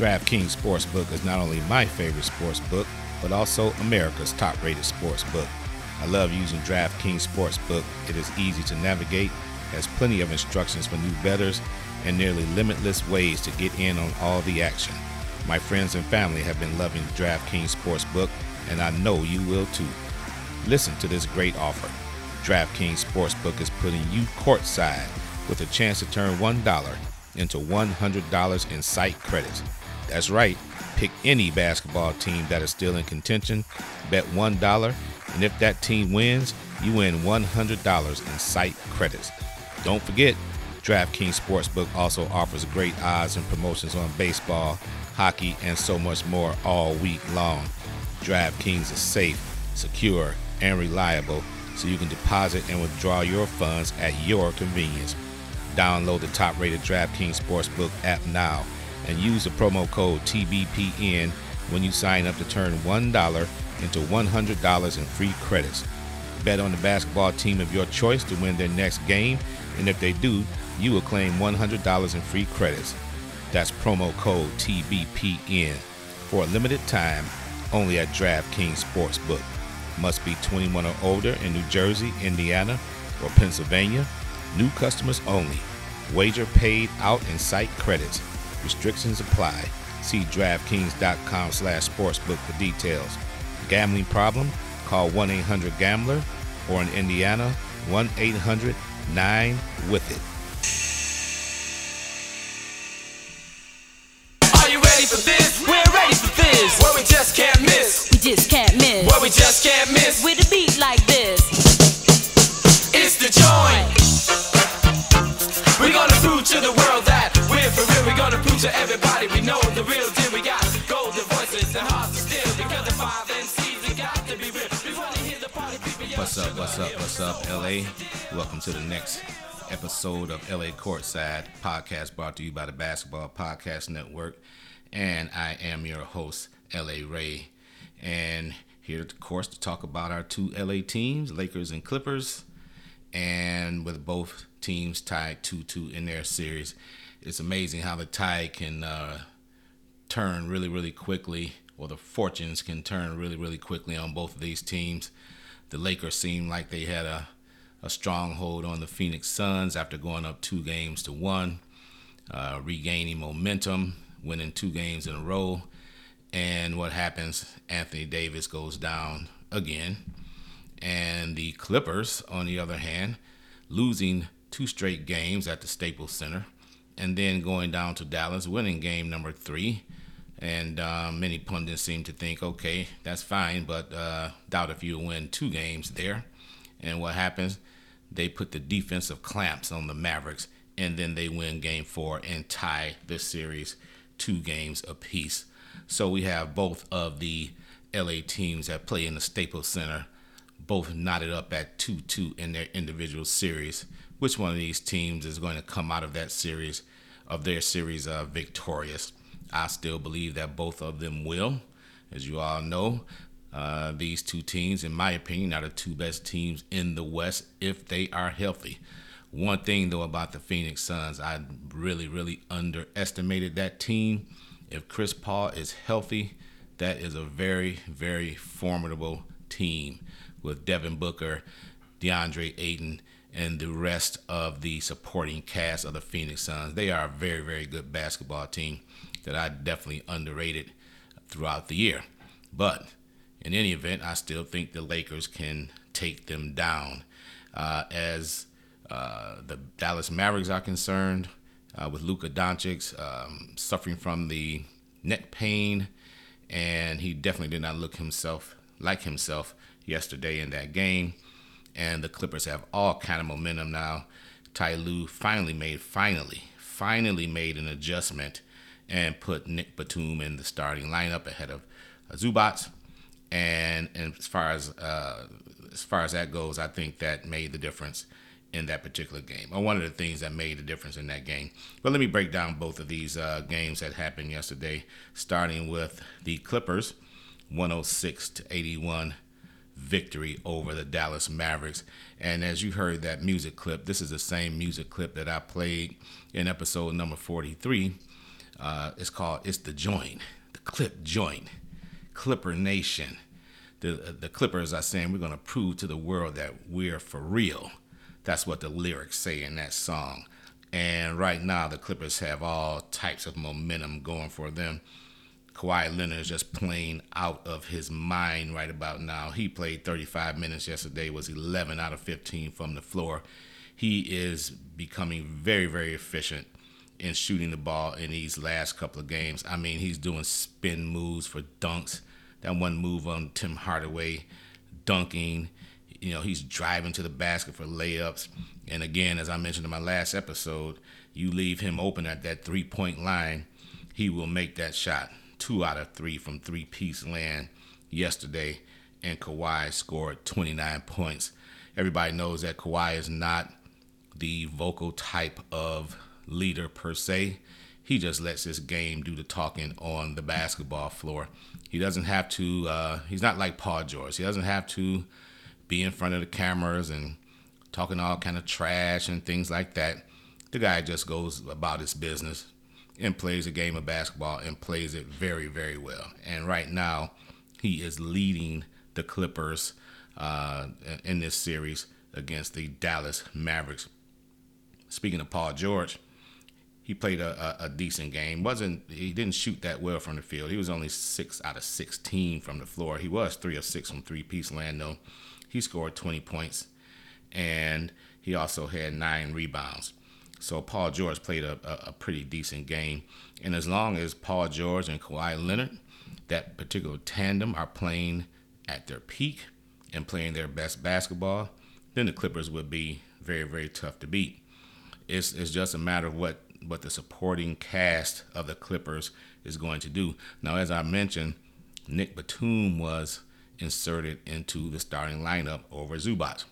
DraftKings Sportsbook is not only my favorite sports book, but also America's top rated sports book. I love using DraftKings Sportsbook. It is easy to navigate, has plenty of instructions for new bettors, and nearly limitless ways to get in on all the action. My friends and family have been loving DraftKings Sportsbook, and I know you will too. Listen to this great offer. DraftKings Sportsbook is putting you courtside with a chance to turn $1 into $100 in site credits. That's right, pick any basketball team that is still in contention, bet $1, and if that team wins, you win $100 in site credits. Don't forget, DraftKings Sportsbook also offers great odds and promotions on baseball, hockey, and so much more all week long. DraftKings is safe, secure, and reliable, so you can deposit and withdraw your funds at your convenience. Download the top rated DraftKings Sportsbook app now and use the promo code TBPN when you sign up to turn $1 into $100 in free credits. Bet on the basketball team of your choice to win their next game, and if they do, you will claim $100 in free credits. That's promo code TBPN for a limited time only at DraftKings Sportsbook. Must be 21 or older in New Jersey, Indiana, or Pennsylvania. New customers only. Wager paid out in site credits. Restrictions apply. See DraftKings.com slash sportsbook for details. Gambling problem? Call 1-800-GAMBLER or in Indiana, 1-800-9-WITH-IT. Are you ready for this? We're ready for this. Where we just can't miss. We just can't miss. Where we just can't miss. With up, what's up, what's up, LA? Welcome to the next episode of LA Courtside podcast brought to you by the Basketball Podcast Network. And I am your host, LA Ray. And here, of course, to talk about our two LA teams, Lakers and Clippers. And with both teams tied 2 2 in their series, it's amazing how the tie can uh, turn really, really quickly, or the fortunes can turn really, really quickly on both of these teams. The Lakers seemed like they had a, a stronghold on the Phoenix Suns after going up two games to one, uh, regaining momentum, winning two games in a row. And what happens? Anthony Davis goes down again. And the Clippers, on the other hand, losing two straight games at the Staples Center and then going down to Dallas, winning game number three. And uh, many pundits seem to think, okay, that's fine, but uh, doubt if you'll win two games there. And what happens? They put the defensive clamps on the Mavericks, and then they win game four and tie the series two games apiece. So we have both of the LA teams that play in the Staples Center both knotted up at 2 2 in their individual series. Which one of these teams is going to come out of that series, of their series, uh, victorious? I still believe that both of them will. As you all know, uh, these two teams, in my opinion, are the two best teams in the West if they are healthy. One thing, though, about the Phoenix Suns, I really, really underestimated that team. If Chris Paul is healthy, that is a very, very formidable team with Devin Booker, DeAndre Ayton, and the rest of the supporting cast of the Phoenix Suns. They are a very, very good basketball team that I definitely underrated throughout the year. But in any event, I still think the Lakers can take them down. Uh, as uh, the Dallas Mavericks are concerned, uh, with Luka Doncic um, suffering from the neck pain, and he definitely did not look himself like himself yesterday in that game. And the Clippers have all kind of momentum now. Ty Lue finally made, finally, finally made an adjustment and put Nick Batum in the starting lineup ahead of Zubac. And, and as far as uh, as far as that goes, I think that made the difference in that particular game, or one of the things that made the difference in that game. But let me break down both of these uh, games that happened yesterday, starting with the Clippers, 106 to 81 victory over the Dallas Mavericks. And as you heard that music clip, this is the same music clip that I played in episode number 43 Uh, it's called It's the Joint, the Clip Joint, Clipper Nation. The, the Clippers are saying we're going to prove to the world that we're for real. That's what the lyrics say in that song. And right now, the Clippers have all types of momentum going for them. Kawhi Leonard is just playing out of his mind right about now. He played 35 minutes yesterday, was 11 out of 15 from the floor. He is becoming very, very efficient in shooting the ball in these last couple of games. I mean, he's doing spin moves for dunks. That one move on Tim Hardaway, dunking. You know, he's driving to the basket for layups. And again, as I mentioned in my last episode, you leave him open at that three point line, he will make that shot. Two out of three from three piece land yesterday, and Kawhi scored 29 points. Everybody knows that Kawhi is not the vocal type of leader per se. He just lets this game do the talking on the basketball floor. He doesn't have to. Uh, he's not like Paul George. He doesn't have to be in front of the cameras and talking all kind of trash and things like that. The guy just goes about his business and plays a game of basketball and plays it very, very well. And right now, he is leading the Clippers uh, in this series against the Dallas Mavericks. Speaking of Paul George, he played a, a, a, decent game. wasn't He didn't shoot that well from the field. He was only six out of 16 from the floor. He was three of six from three piece land though. He scored 20 points, and he also had nine rebounds. So Paul George played a, a, a pretty decent game. And as long as Paul George and Kawhi Leonard, that particular tandem, are playing at their peak and playing their best basketball, then the Clippers would be very, very tough to beat. It's, it's just a matter of what, what the supporting cast of the Clippers is going to do. Now, as I mentioned, Nick Batum was inserted into the starting lineup over Zubac.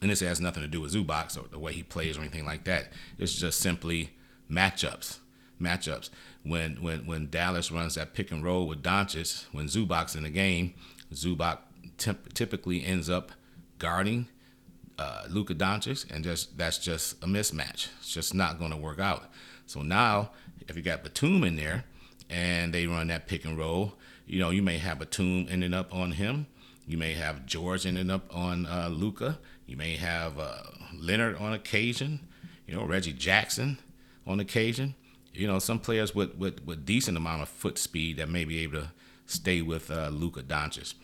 And this has nothing to do with Zubac or the way he plays or anything like that. It's just simply matchups. Matchups. When when when Dallas runs that pick and roll with Doncic, when Zubac's in the game, Zubac typically ends up guarding uh, Luka Doncic, and just that's just a mismatch. It's just not going to work out. So now, if you got Batum in there, and they run that pick and roll, you know you may have Batum ending up on him. You may have George ending up on uh, Luka. You may have uh, Leonard on occasion, you know, Reggie Jackson on occasion. You know, some players with, with, with decent amount of foot speed that may be able to stay with uh, Luka Doncic.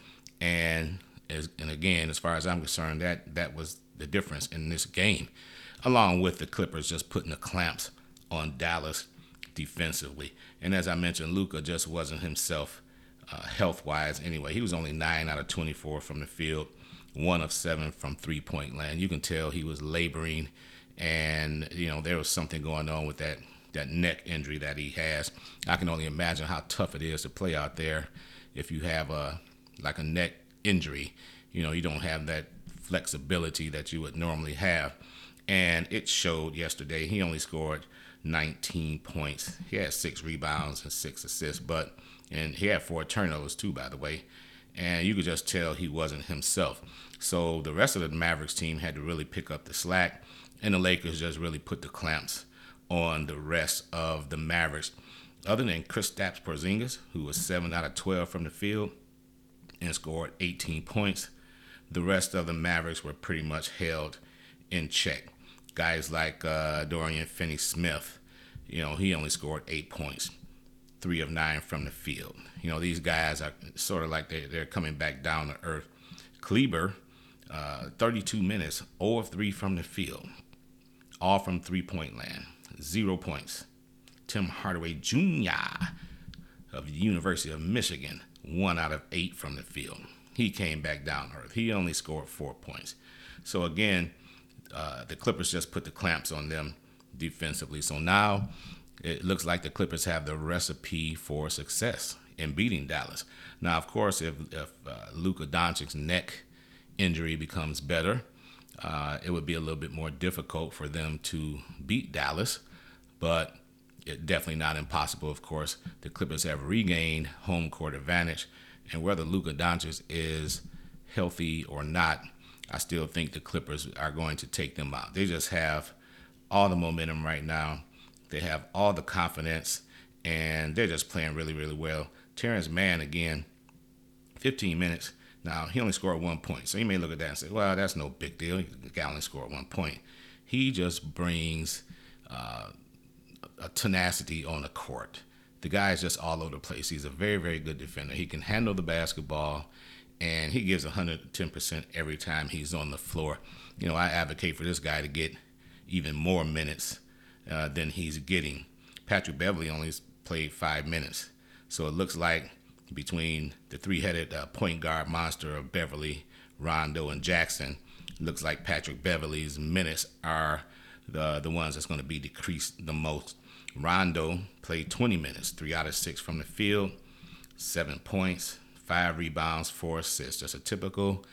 And as, and again, as far as I'm concerned, that that was the difference in this game, along with the Clippers just putting the clamps on Dallas defensively. And as I mentioned, Luka just wasn't himself uh, health wise anyway. He was only nine out of 24 from the field one of seven from three point land. You can tell he was laboring, and you know there was something going on with that that neck injury that he has. I can only imagine how tough it is to play out there if you have a like a neck injury. You know, you don't have that flexibility that you would normally have. And it showed yesterday. He only scored 19 points. He had six rebounds and six assists, but and he had four turnovers too, by the way and you could just tell he wasn't himself. So the rest of the Mavericks team had to really pick up the slack, and the Lakers just really put the clamps on the rest of the Mavericks. Other than Kristaps Porzingis, who was seven out of 12 from the field and scored 18 points, the rest of the Mavericks were pretty much held in check. Guys like uh, Dorian Finney-Smith, you know, he only scored eight points three of nine from the field. You know, these guys are sort of like they, they're coming back down to earth. Kleber, uh, 32 minutes, 0 of 3 from the field, all from three point land, zero points. Tim Hardaway Jr. of the University of Michigan, 1 out of 8 from the field. He came back down earth. He only scored 4 points. So again, uh, the Clippers just put the clamps on them defensively. So now it looks like the Clippers have the recipe for success in beating Dallas. Now, of course, if, if uh, Luka Doncic's neck injury becomes better, uh, it would be a little bit more difficult for them to beat Dallas, but definitely not impossible. Of course, the Clippers have regained home court advantage, and whether Luka Doncic is healthy or not, I still think the Clippers are going to take them out. They just have all the momentum right now. They have all the confidence and they're just playing really, really well. Terrence Mann again, 15 minutes. Now he only scored one point, so you may look at that and say, "Well, that's no big deal. The guy only scored one point." He just brings uh, a tenacity on the court. The guy is just all over the place. He's a very, very good defender. He can handle the basketball, and he gives 110% every time he's on the floor. You know, I advocate for this guy to get even more minutes uh, than he's getting. Patrick Beverley only played five minutes. So it looks like between the three headed uh, point guard monster of Beverley, Rondo, and Jackson, looks like Patrick Beverley's minutes are the, the ones that's going to be decreased the most. Rondo played 20 minutes, three out of six from the field, seven points, five rebounds, four assists. Just a typical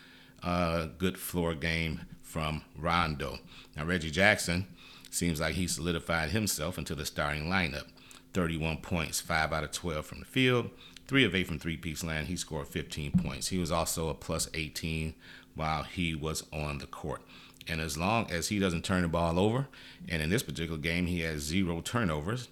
uh, good floor game from Rondo. Now, Reggie Jackson seems like he solidified himself into the starting lineup. 31 points, 5 out of 12 from the field, 3 of 8 from three piece land. He scored 15 points. He was also a plus 18 while he was on the court. And as long as he doesn't turn the ball over, and in this particular game, he has zero turnovers,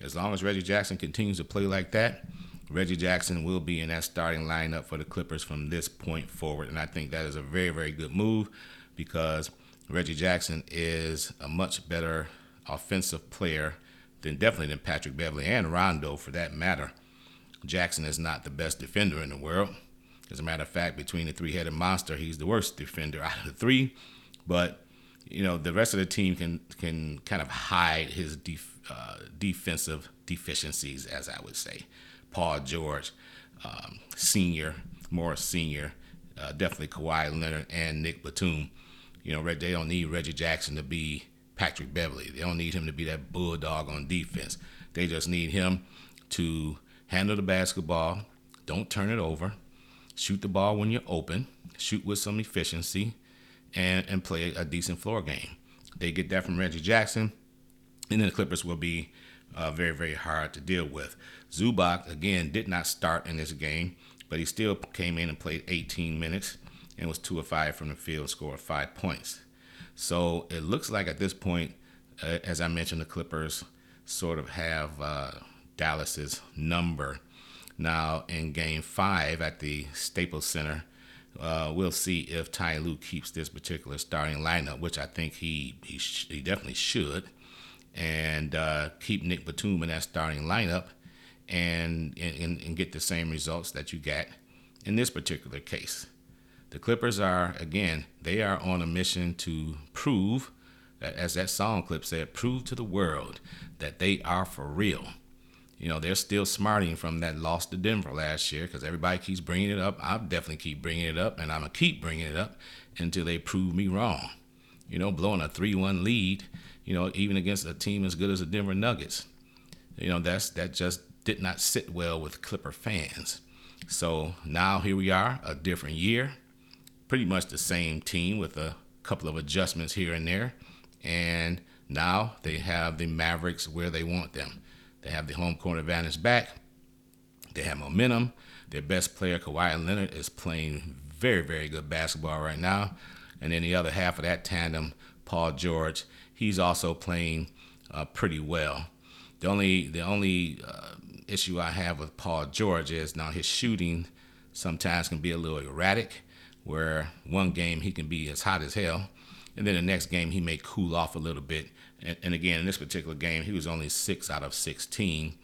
as long as Reggie Jackson continues to play like that, Reggie Jackson will be in that starting lineup for the Clippers from this point forward. And I think that is a very, very good move because Reggie Jackson is a much better offensive player than definitely than Patrick Beverley and Rondo for that matter. Jackson is not the best defender in the world. As a matter of fact, between the three-headed monster, he's the worst defender out of the three. But you know, the rest of the team can can kind of hide his def, uh, defensive deficiencies, as I would say. Paul George, um, senior, Morris senior, uh, definitely Kawhi Leonard and Nick Batum. You know, they don't need Reggie Jackson to be Patrick Beverley. They don't need him to be that bulldog on defense. They just need him to handle the basketball, don't turn it over, shoot the ball when you're open, shoot with some efficiency, and, and play a decent floor game. They get that from Reggie Jackson, and then the Clippers will be uh, very, very hard to deal with. Zubac, again, did not start in this game, but he still came in and played 18 minutes and was 2 of 5 from the field, scored 5 points. So it looks like at this point, uh, as I mentioned, the Clippers sort of have uh, Dallas's number. Now in Game Five at the Staples Center, uh, we'll see if Ty Lue keeps this particular starting lineup, which I think he he, sh- he definitely should, and uh, keep Nick Batum in that starting lineup, and, and and get the same results that you got in this particular case. The Clippers are, again, they are on a mission to prove, as that song clip said, prove to the world that they are for real. You know, they're still smarting from that loss to Denver last year because everybody keeps bringing it up. I'll definitely keep bringing it up, and I'm to keep bringing it up until they prove me wrong. You know, blowing a 3 1 lead, you know, even against a team as good as the Denver Nuggets. You know, that's that just did not sit well with Clipper fans. So now here we are, a different year pretty much the same team with a couple of adjustments here and there. And now they have the Mavericks where they want them. They have the home court advantage back. They have momentum. Their best player, Kawhi Leonard, is playing very, very good basketball right now. And then the other half of that tandem, Paul George, he's also playing uh, pretty well. The only the only uh, issue I have with Paul George is now his shooting sometimes can be a little erratic where one game he can be as hot as hell, and then the next game he may cool off a little bit. And, and again, in this particular game, he was only six out of 16,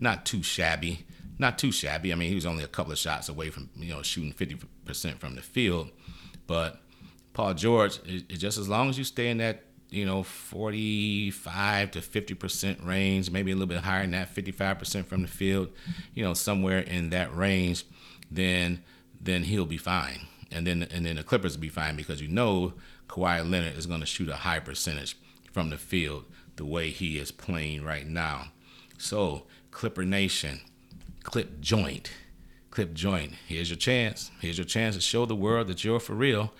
not too shabby, not too shabby. I mean, he was only a couple of shots away from you know shooting 50% from the field, but Paul George, it, it just as long as you stay in that you know 45 to 50% range, maybe a little bit higher than that, 55% from the field, you know somewhere in that range, then then he'll be fine. And then and then the Clippers will be fine because you know Kawhi Leonard is going to shoot a high percentage from the field the way he is playing right now. So Clipper Nation, clip joint, clip joint. Here's your chance. Here's your chance to show the world that you're for real.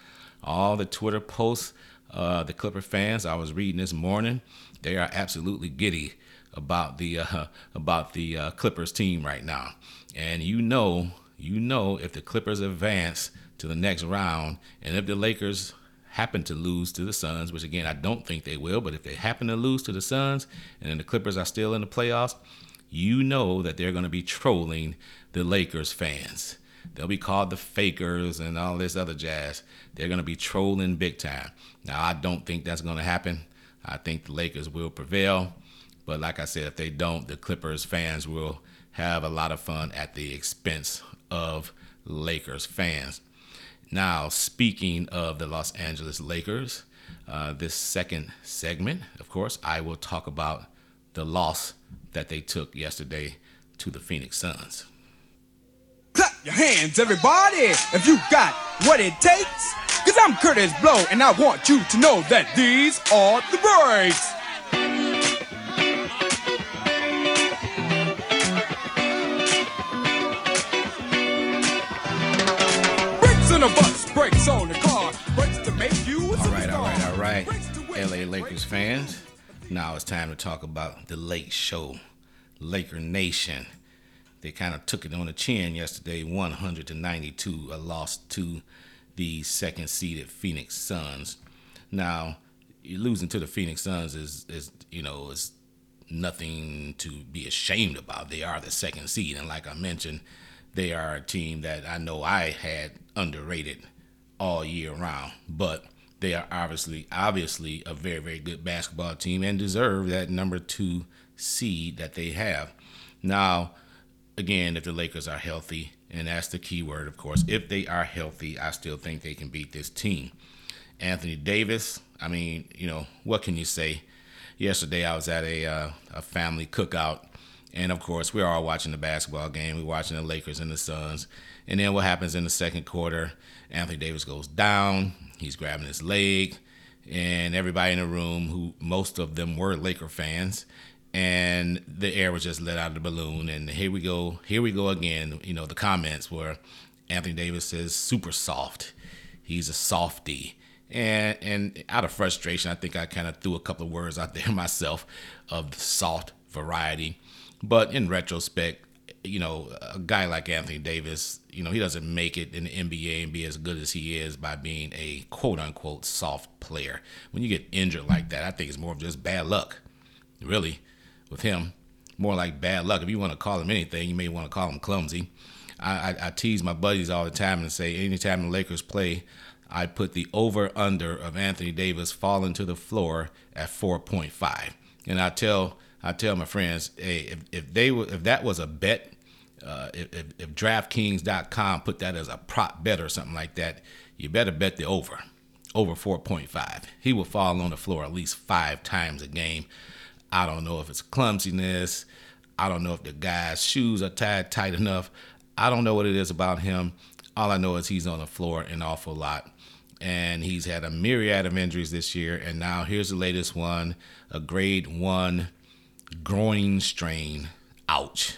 All the Twitter posts, uh, the Clipper fans I was reading this morning, they are absolutely giddy about the uh, about the uh, Clippers team right now. And you know, you know, if the Clippers advance to the next round. And if the Lakers happen to lose to the Suns, which again I don't think they will, but if they happen to lose to the Suns and the Clippers are still in the playoffs, you know that they're going to be trolling the Lakers fans. They'll be called the fakers and all this other jazz. They're going to be trolling big time. Now, I don't think that's going to happen. I think the Lakers will prevail. But like I said, if they don't, the Clippers fans will have a lot of fun at the expense of Lakers fans. Now, speaking of the Los Angeles Lakers, uh, this second segment, of course, I will talk about the loss that they took yesterday to the Phoenix Suns. Clap your hands, everybody, if you got what it takes. Cause I'm Kurtis Blow, and I want you to know that these are the breaks. Lakers fans, now it's time to talk about the late show, Laker Nation. They kind of took it on the chin yesterday, 100 to 92, a loss to the second seeded Phoenix Suns. Now, losing to the Phoenix Suns is, is you know, is nothing to be ashamed about. They are the second seed, and like I mentioned, they are a team that I know I had underrated all year round, but they are obviously obviously a very very good basketball team and deserve that number 2 seed that they have. Now, again, if the Lakers are healthy, and that's the key word, of course, if they are healthy, I still think they can beat this team. Anthony Davis, I mean, you know, what can you say? Yesterday, I was at a uh, a family cookout, and of course, we're all watching the basketball game. We're watching the Lakers and the Suns, and then what happens in the second quarter? Anthony Davis goes down. He's grabbing his leg, and everybody in the room, who most of them were Laker fans, and the air was just let out of the balloon. And here we go, here we go again. You know, the comments were Anthony Davis says super soft. He's a softy. And and out of frustration, I think I kind of threw a couple of words out there myself of the soft variety. But in retrospect, you know, a guy like Anthony Davis, you know, he doesn't make it in the NBA and be as good as he is by being a quote unquote soft player. When you get injured like that, I think it's more of just bad luck, really, with him. More like bad luck. If you want to call him anything, you may want to call him clumsy. I, I, I tease my buddies all the time and say, anytime the Lakers play, I put the over under of Anthony Davis falling to the floor at 4.5. And I tell I tell my friends, hey, if, if they were, if that was a bet, uh, if, if, DraftKings.com put that as a prop bet or something like that, you better bet the over, over 4.5. He will fall on the floor at least five times a game. I don't know if it's clumsiness. I don't know if the guy's shoes are tied tight enough. I don't know what it is about him. All I know is he's on the floor an awful lot. And he's had a myriad of injuries this year. And now here's the latest one a grade one groin strain. Ouch.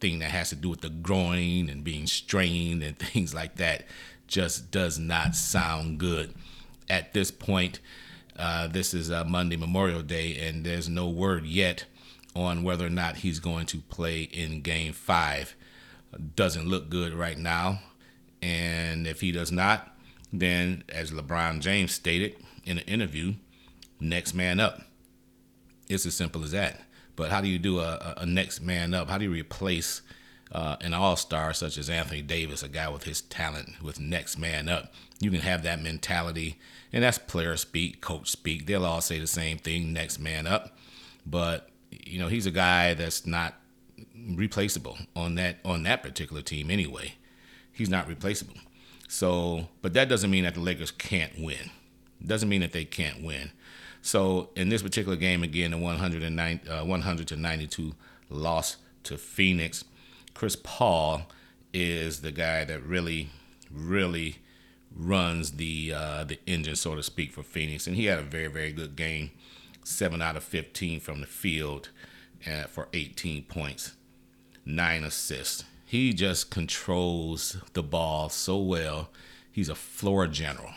Anything that has to do with the groin and being strained and things like that just does not sound good. At this point, uh, this is uh, Monday, Memorial Day, and there's no word yet on whether or not he's going to play in game five. Doesn't look good right now. And if he does not, then, as LeBron James stated in an interview, next man up. It's as simple as that. But how do you do a, a, next man up? How do you replace uh, an all star such as Anthony Davis, a guy with his talent, with next man up? You can have that mentality, and that's player speak, coach speak. They'll all say the same thing next man up. But, you know, he's a guy that's not replaceable on that on that particular team anyway. He's not replaceable. So, but that doesn't mean that the Lakers can't win. Doesn't mean that they can't win. So, in this particular game, again, the 109, uh, 100 to 92 loss to Phoenix, Chris Paul is the guy that really, really runs the uh, the engine, so to speak, for Phoenix, and he had a very, very good game. Seven out of 15 from the field, uh, for 18 points, nine assists. He just controls the ball so well. He's a floor general.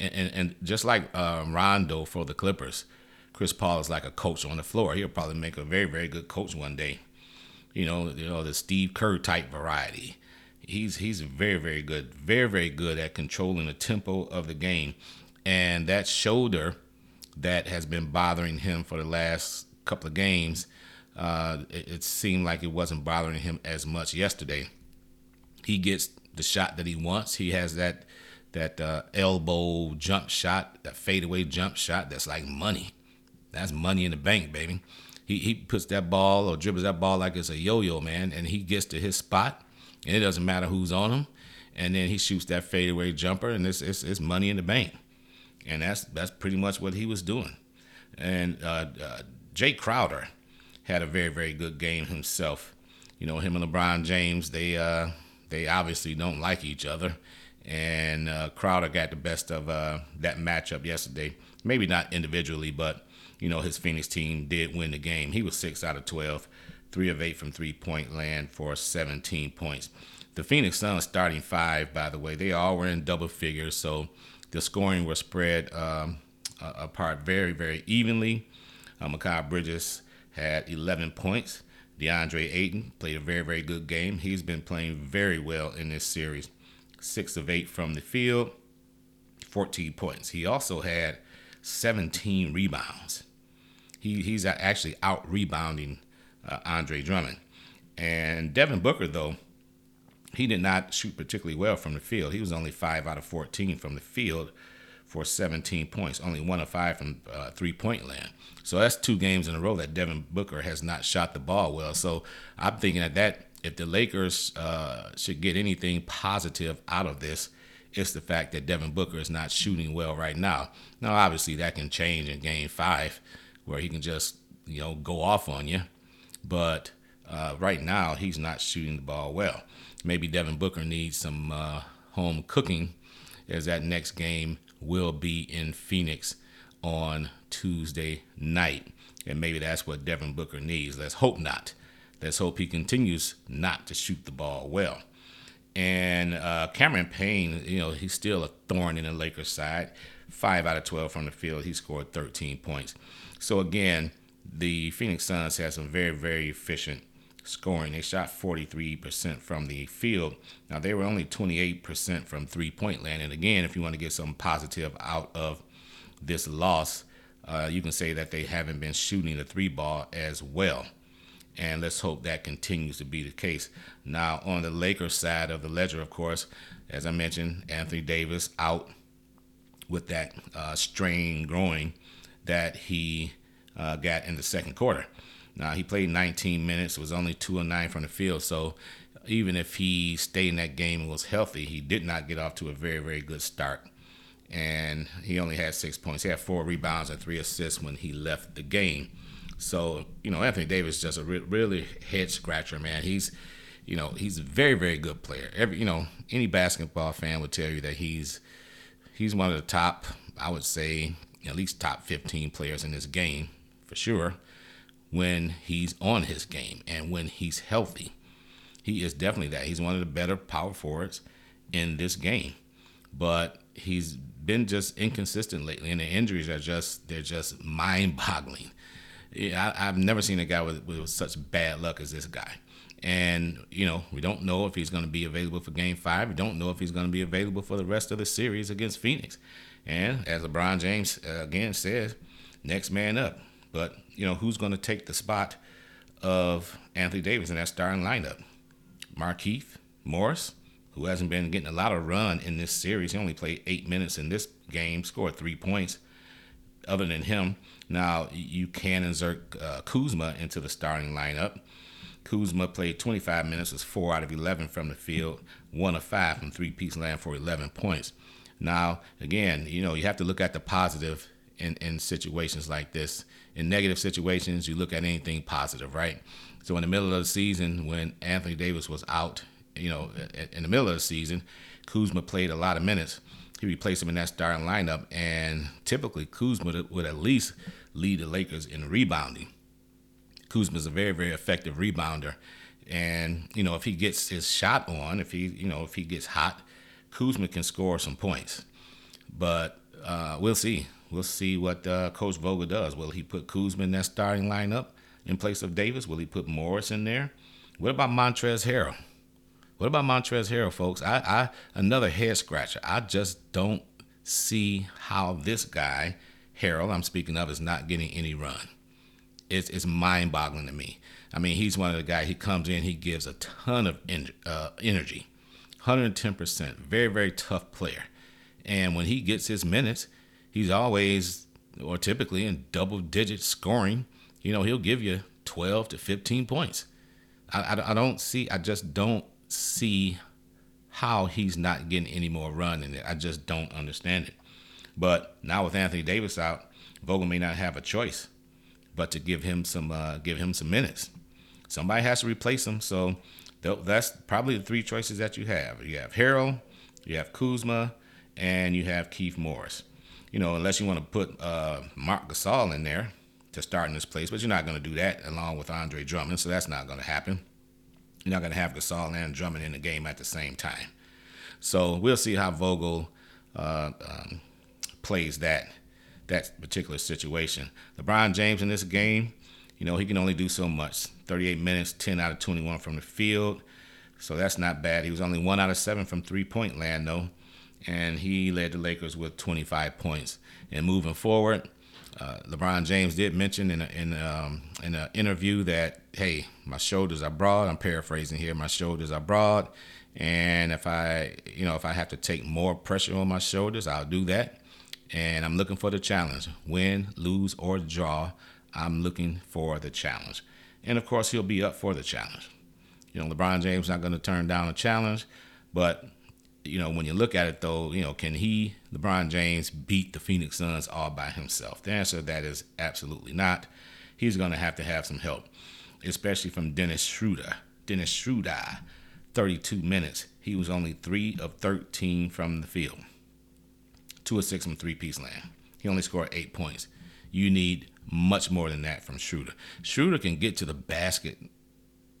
And, and, just like um, Rondo for the Clippers, Chris Paul is like a coach on the floor. He'll probably make a very, very good coach one day. You know, you know the Steve Kerr type variety. He's he's very, very good, very, very good at controlling the tempo of the game. And that shoulder that has been bothering him for the last couple of games, uh, it, it seemed like it wasn't bothering him as much yesterday. He gets the shot that he wants. He has that that uh, elbow jump shot, that fadeaway jump shot. That's like money. That's money in the bank, baby. He he puts that ball or dribbles that ball like it's a yo-yo, man, and he gets to his spot, and it doesn't matter who's on him. And then he shoots that fadeaway jumper, and it's it's, it's money in the bank. And that's that's pretty much what he was doing. And uh, uh, Jae Crowder had a very very good game himself. You know, him and LeBron James, they uh, they obviously don't like each other. And uh, Crowder got the best of uh, that matchup yesterday. Maybe not individually, but you know his Phoenix team did win the game. He was six out of twelve, three of eight from three point land for 17 points. The Phoenix Suns starting five, by the way, they all were in double figures, so the scoring was spread um, apart very, very evenly. Uh, Mikal Bridges had 11 points. DeAndre Ayton played a very, very good game. He's been playing very well in this series. Six of eight from the field, 14 points. He also had 17 rebounds. He, he's actually out rebounding uh, Andre Drummond. And Devin Booker, though, he did not shoot particularly well from the field. He was only 5 out of 14 from the field for 17 points, only 1 of 5 from uh, three point land. So that's two games in a row that Devin Booker has not shot the ball well. So I'm thinking that, that if the Lakers uh, should get anything positive out of this, it's the fact that Devin Booker is not shooting well right now. Now, obviously, that can change in game five where he can just, you know, go off on you. But uh, right now, he's not shooting the ball well maybe Devin Booker needs some uh, home cooking, as that next game will be in Phoenix on Tuesday night. And maybe that's what Devin Booker needs. Let's hope not. Let's hope he continues not to shoot the ball well. And uh, Cameron Payne, you know, he's still a thorn in the Lakers side. Five out of 12 from the field. He scored 13 points. So, again, the Phoenix Suns had some very, very efficient scoring. They shot 43% from the field. Now, they were only 28% from three point land. And again, if you want to get some positive out of this loss, uh, you can say that they haven't been shooting the three ball as well. And let's hope that continues to be the case. Now, on the Lakers side of the ledger, of course, as I mentioned, Anthony Davis out with that uh, strain growing that he uh, got in the second quarter. Now he played 19 minutes, was only two and nine from the field. So even if he stayed in that game and was healthy, he did not get off to a very very good start. And he only had six points. He had four rebounds and three assists when he left the game. So you know Anthony Davis is just a re- really head scratcher, man. He's you know he's a very very good player. Every you know any basketball fan would tell you that he's he's one of the top, I would say at least top 15 players in this game for sure when he's on his game and when he's healthy. He is definitely that. He's one of the better power forwards in this game. But he's been just inconsistent lately, and the injuries are just they're just mind-boggling. I, have never seen a guy with, with such bad luck as this guy. And, you know, we don't know if he's going to be available for game five. We don't know if he's going to be available for the rest of the series against Phoenix. And as LeBron James uh, again says, next man up. But you know who's going to take the spot of Anthony Davis in that starting lineup? Markieff Morris, who hasn't been getting a lot of run in this series. He only played eight minutes in this game, scored three points. Other than him, now you can insert uh, Kuzma into the starting lineup. Kuzma played 25 minutes, was four out of 11 from the field, one of five from three-piece land for 11 points. Now, again, you know you have to look at the positive in, in situations like this. In negative situations, you look at anything positive, right? So in the middle of the season, when Anthony Davis was out, you know, in the middle of the season, Kuzma played a lot of minutes. He replaced him in that starting lineup, and typically Kuzma would at least lead the Lakers in rebounding. Kuzma is a very, very effective rebounder, and you know if he gets his shot on, if he, you know, if he gets hot, Kuzma can score some points. But uh, we'll see. We'll see what uh, Coach Vogel does. Will he put Kuzma in that starting lineup in place of Davis? Will he put Morris in there? What about Montrezl Harrell? What about Montrezl Harrell, folks? I, I another head scratcher. I just don't see how this guy, Harrell, I'm speaking of, is not getting any run. it's, it's mind boggling to me. I mean, he's one of the guys. He comes in, he gives a ton of en- uh, energy, 110%. Very very tough player, and when he gets his minutes, he's always or typically in double digit scoring. You know, he'll give you 12 to 15 points. I, I, I don't see. I just don't see how he's not getting any more run in it. I just don't understand it. But now with Anthony Davis out, Vogel may not have a choice but to give him some uh, give him some minutes. Somebody has to replace him. So that's probably the three choices that you have. You have Harrell, you have Kuzma, and you have Kieff Morris. You know, unless you want to put uh, Marc Gasol in there to start in this place, but you're not going to do that along with Andre Drummond, so that's not going to happen. You're not going to have Gasol and Drummond in the game at the same time. So we'll see how Vogel uh, um, plays that that particular situation. LeBron James in this game, you know, he can only do so much. 38 minutes, 10 out of 21 from the field. So that's not bad. He was only one out of seven from three point land, though. And he led the Lakers with 25 points. And moving forward, uh, LeBron James did mention in a, in um, in an interview that hey, my shoulders are broad. I'm paraphrasing here. My shoulders are broad, and if I you know if I have to take more pressure on my shoulders, I'll do that. And I'm looking for the challenge. Win, lose, or draw, I'm looking for the challenge. And of course, he'll be up for the challenge. You know, LeBron James not going to turn down a challenge, but you know, when you look at it though, you know, can he, LeBron James, beat the Phoenix Suns all by himself? The answer to that is absolutely not. He's going to have to have some help, especially from Dennis Schroeder. Dennis Schroeder, 32 minutes. He was only 3 of 13 from the field. 2 of 6 from three piece land. He only scored 8 points. You need much more than that from Schroeder. Schroeder can get to the basket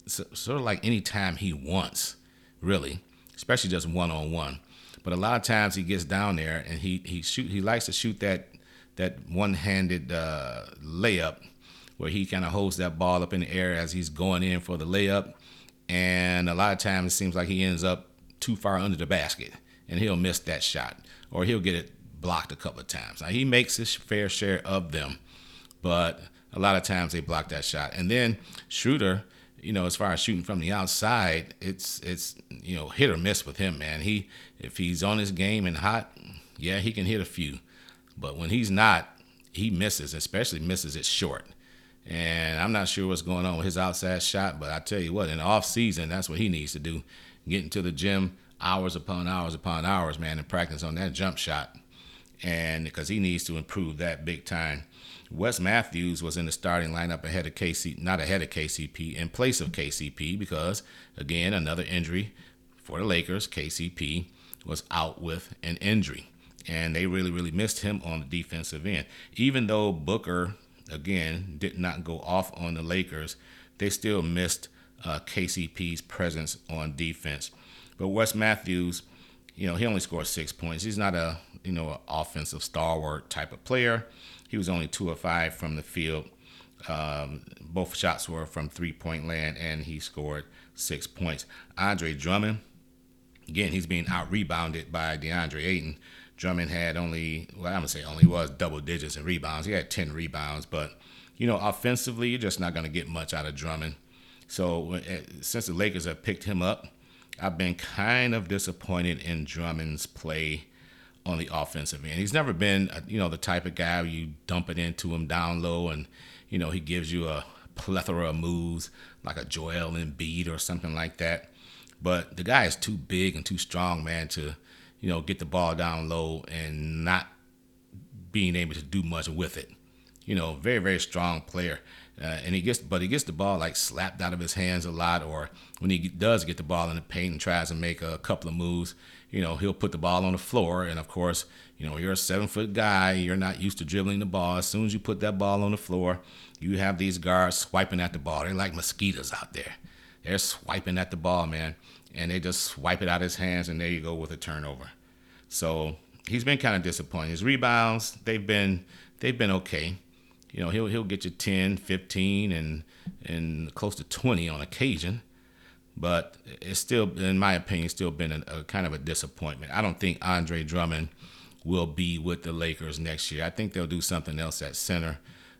sort of like any time he wants, really especially just one on one. But a lot of times he gets down there and he he shoot he likes to shoot that that one handed uh, layup where he kind of holds that ball up in the air as he's going in for the layup, and a lot of times it seems like he ends up too far under the basket and he'll miss that shot or he'll get it blocked a couple of times. Now he makes his fair share of them, but a lot of times they block that shot. And then Schroeder you know, as far as shooting from the outside, it's it's you know hit or miss with him, man. He if he's on his game and hot, yeah, he can hit a few, but when he's not, he misses, especially misses it short. And I'm not sure what's going on with his outside shot, but I tell you what, in the off season, that's what he needs to do: get into the gym hours upon hours upon hours, man, and practice on that jump shot, and because he needs to improve that big time. Wes Matthews was in the starting lineup ahead of KC, not ahead of KCP, in place of KCP because again another injury for the Lakers. KCP was out with an injury, and they really really missed him on the defensive end. Even though Booker again did not go off on the Lakers, they still missed uh, KCP's presence on defense. But Wes Matthews, you know, he only scored six points. He's not a you know an offensive stalwart type of player. He was only two of five from the field. Um, both shots were from three point land, and he scored six points. Andre Drummond, again, he's being out rebounded by DeAndre Ayton. Drummond had only, well, I'm going to say only was double digits in rebounds. He had 10 rebounds, but, you know, offensively, you're just not going to get much out of Drummond. So eh, since the Lakers have picked him up, I've been kind of disappointed in Drummond's play on the offensive end. He's never been, uh, you know, the type of guy you dump it into him down low and, you know, he gives you a plethora of moves like a Joel Embiid or something like that. But the guy is too big and too strong, man, to, you know, get the ball down low and not being able to do much with it. You know, very, very strong player. Uh, and he gets, but he gets the ball like slapped out of his hands a lot, or when he does get the ball in the paint and tries to make a couple of moves, you know, he'll put the ball on the floor. And of course, you know, you're a seven foot guy, you're not used to dribbling the ball. As soon as you put that ball on the floor, you have these guards swiping at the ball. They're like mosquitoes out there. They're swiping at the ball, man. And they just swipe it out of his hands, and there you go with a turnover. So he's been kind of disappointing. His rebounds, they've been they've been okay. You know, he'll he'll get you 10, 15, and and close to 20 on occasion but it's still, in my opinion, still been a, a, kind of a disappointment. I don't think Andre Drummond will be with the Lakers next year. I think they'll do something else at center.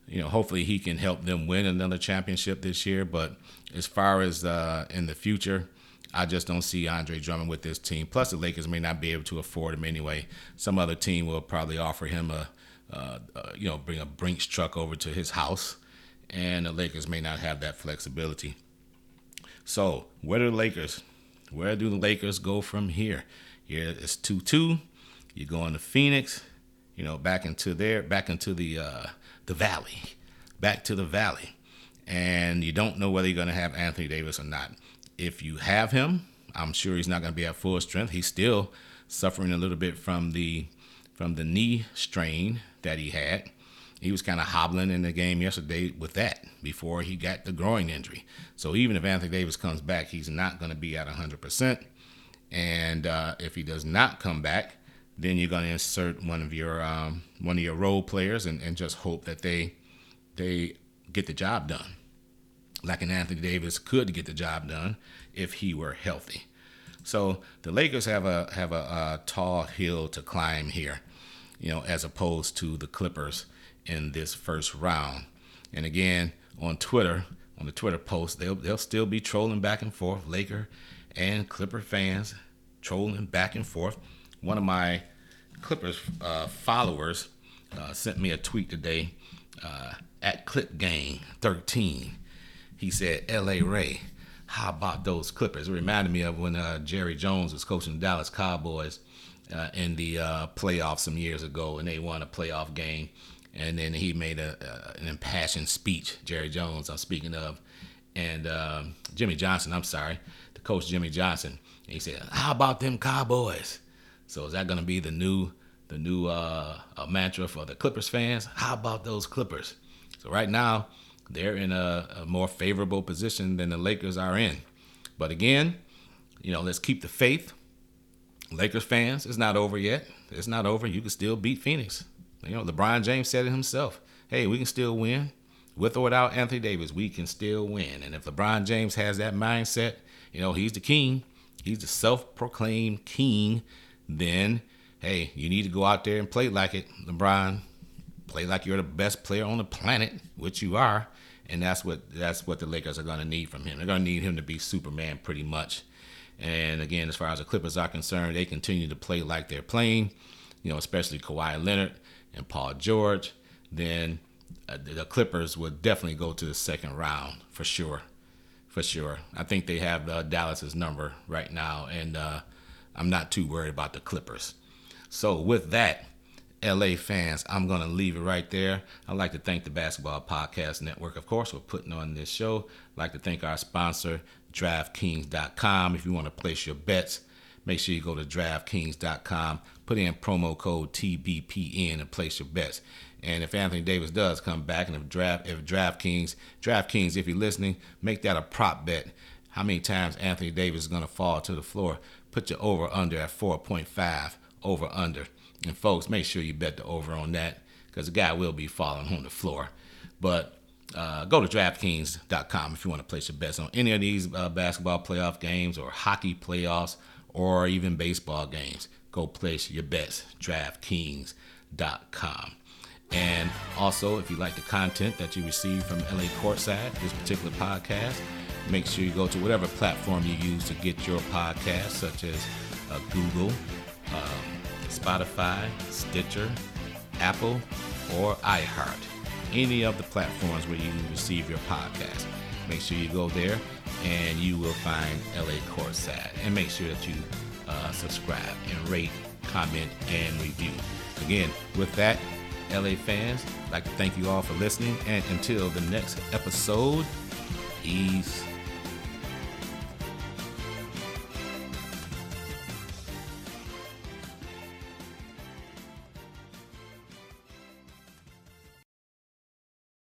you know, hopefully he can help them win another championship this year. But as far as uh, in the future, I just don't see Andre Drummond with this team. Plus, the Lakers may not be able to afford him anyway. Some other team will probably offer him a, uh, uh, you know, bring a Brinks truck over to his house, and the Lakers may not have that flexibility. So, where do the Lakers? Where do the Lakers go from here? Here it's two two. You're going to Phoenix, you know, back into there, back into the uh, the valley, back to the valley, and you don't know whether you're going to have Anthony Davis or not. If you have him, I'm sure he's not going to be at full strength. He's still suffering a little bit from the from the knee strain that he had. He was kind of hobbling in the game yesterday with that before he got the groin injury. So even if Anthony Davis comes back, he's not going to be at 100%. And uh, if he does not come back, then you're going to insert one of your um, one of your role players and, and just hope that they they get the job done. Like an Anthony Davis could get the job done if he were healthy. So the Lakers have a have a, a tall hill to climb here, you know, as opposed to the Clippers in this first round. And again, on Twitter, on the Twitter post, they'll they'll still be trolling back and forth, Laker and Clipper fans trolling back and forth. One of my Clippers uh, followers uh, sent me a tweet today uh, at Clip Gang 13. He said, "L.A. Ray, how about those Clippers?" It reminded me of when uh, Jerry Jones was coaching the Dallas Cowboys uh, in the uh, playoffs some years ago, and they won a playoff game. And then he made a, an impassioned speech. Jerry Jones, I'm speaking of, and um, Jimmy Johnson. I'm sorry, the coach Jimmy Johnson. He said, "How about them Cowboys?" So is that going to be the new the new uh, mantra for the Clippers fans? How about those Clippers? So right now they're in a, a more favorable position than the Lakers are in. But again, you know, let's keep the faith. Lakers fans, it's not over yet. It's not over. You can still beat Phoenix. You know, LeBron James said it himself. Hey, we can still win. With or without Anthony Davis, we can still win. And if LeBron James has that mindset, you know, he's the king. He's the self proclaimed king then hey, you need to go out there and play like it, LeBron. Play like you're the best player on the planet, which you are, and that's what that's what the Lakers are to need from him. They're to need him to be Superman pretty much. And again, as far as the Clippers are concerned, they continue to play like they're playing, you know, especially Kawhi Leonard and Paul George. Then uh, the Clippers would definitely go to the second round for sure, for sure. I think they have uh, Dallas's number right now, and uh, I'm not too worried about the Clippers. So with that, LA fans, I'm going to leave it right there. I'd like to thank the Basketball Podcast Network, of course, for putting on this show. I'd like to thank our sponsor, DraftKings.com. If you want to place your bets, make sure you go to DraftKings.com, put in promo code TBPN and place your bets. And if Anthony Davis does come back, and if draft if DraftKings, DraftKings, if you're listening, make that a prop bet. How many times Anthony Davis is going to fall to the floor? Put your over under at 4.5 over under. And folks, make sure you bet the over on that because the guy will be falling on the floor. But uh, go to DraftKings.com if you want to place your bets on any of these uh, basketball playoff games or hockey playoffs or even baseball games. Go place your bets. DraftKings.com. And also, if you like the content that you receive from LA Courtside, this particular podcast, make sure you go to whatever platform you use to get your podcast, such as uh, Google, um, Spotify, Stitcher, Apple, or iHeart. Any of the platforms where you receive your podcast. Make sure you go there and you will find LA Courtside. And make sure that you uh, subscribe and rate, comment, and review. Again, with that, LA fans, I'd like to thank you all for listening. And until the next episode, ease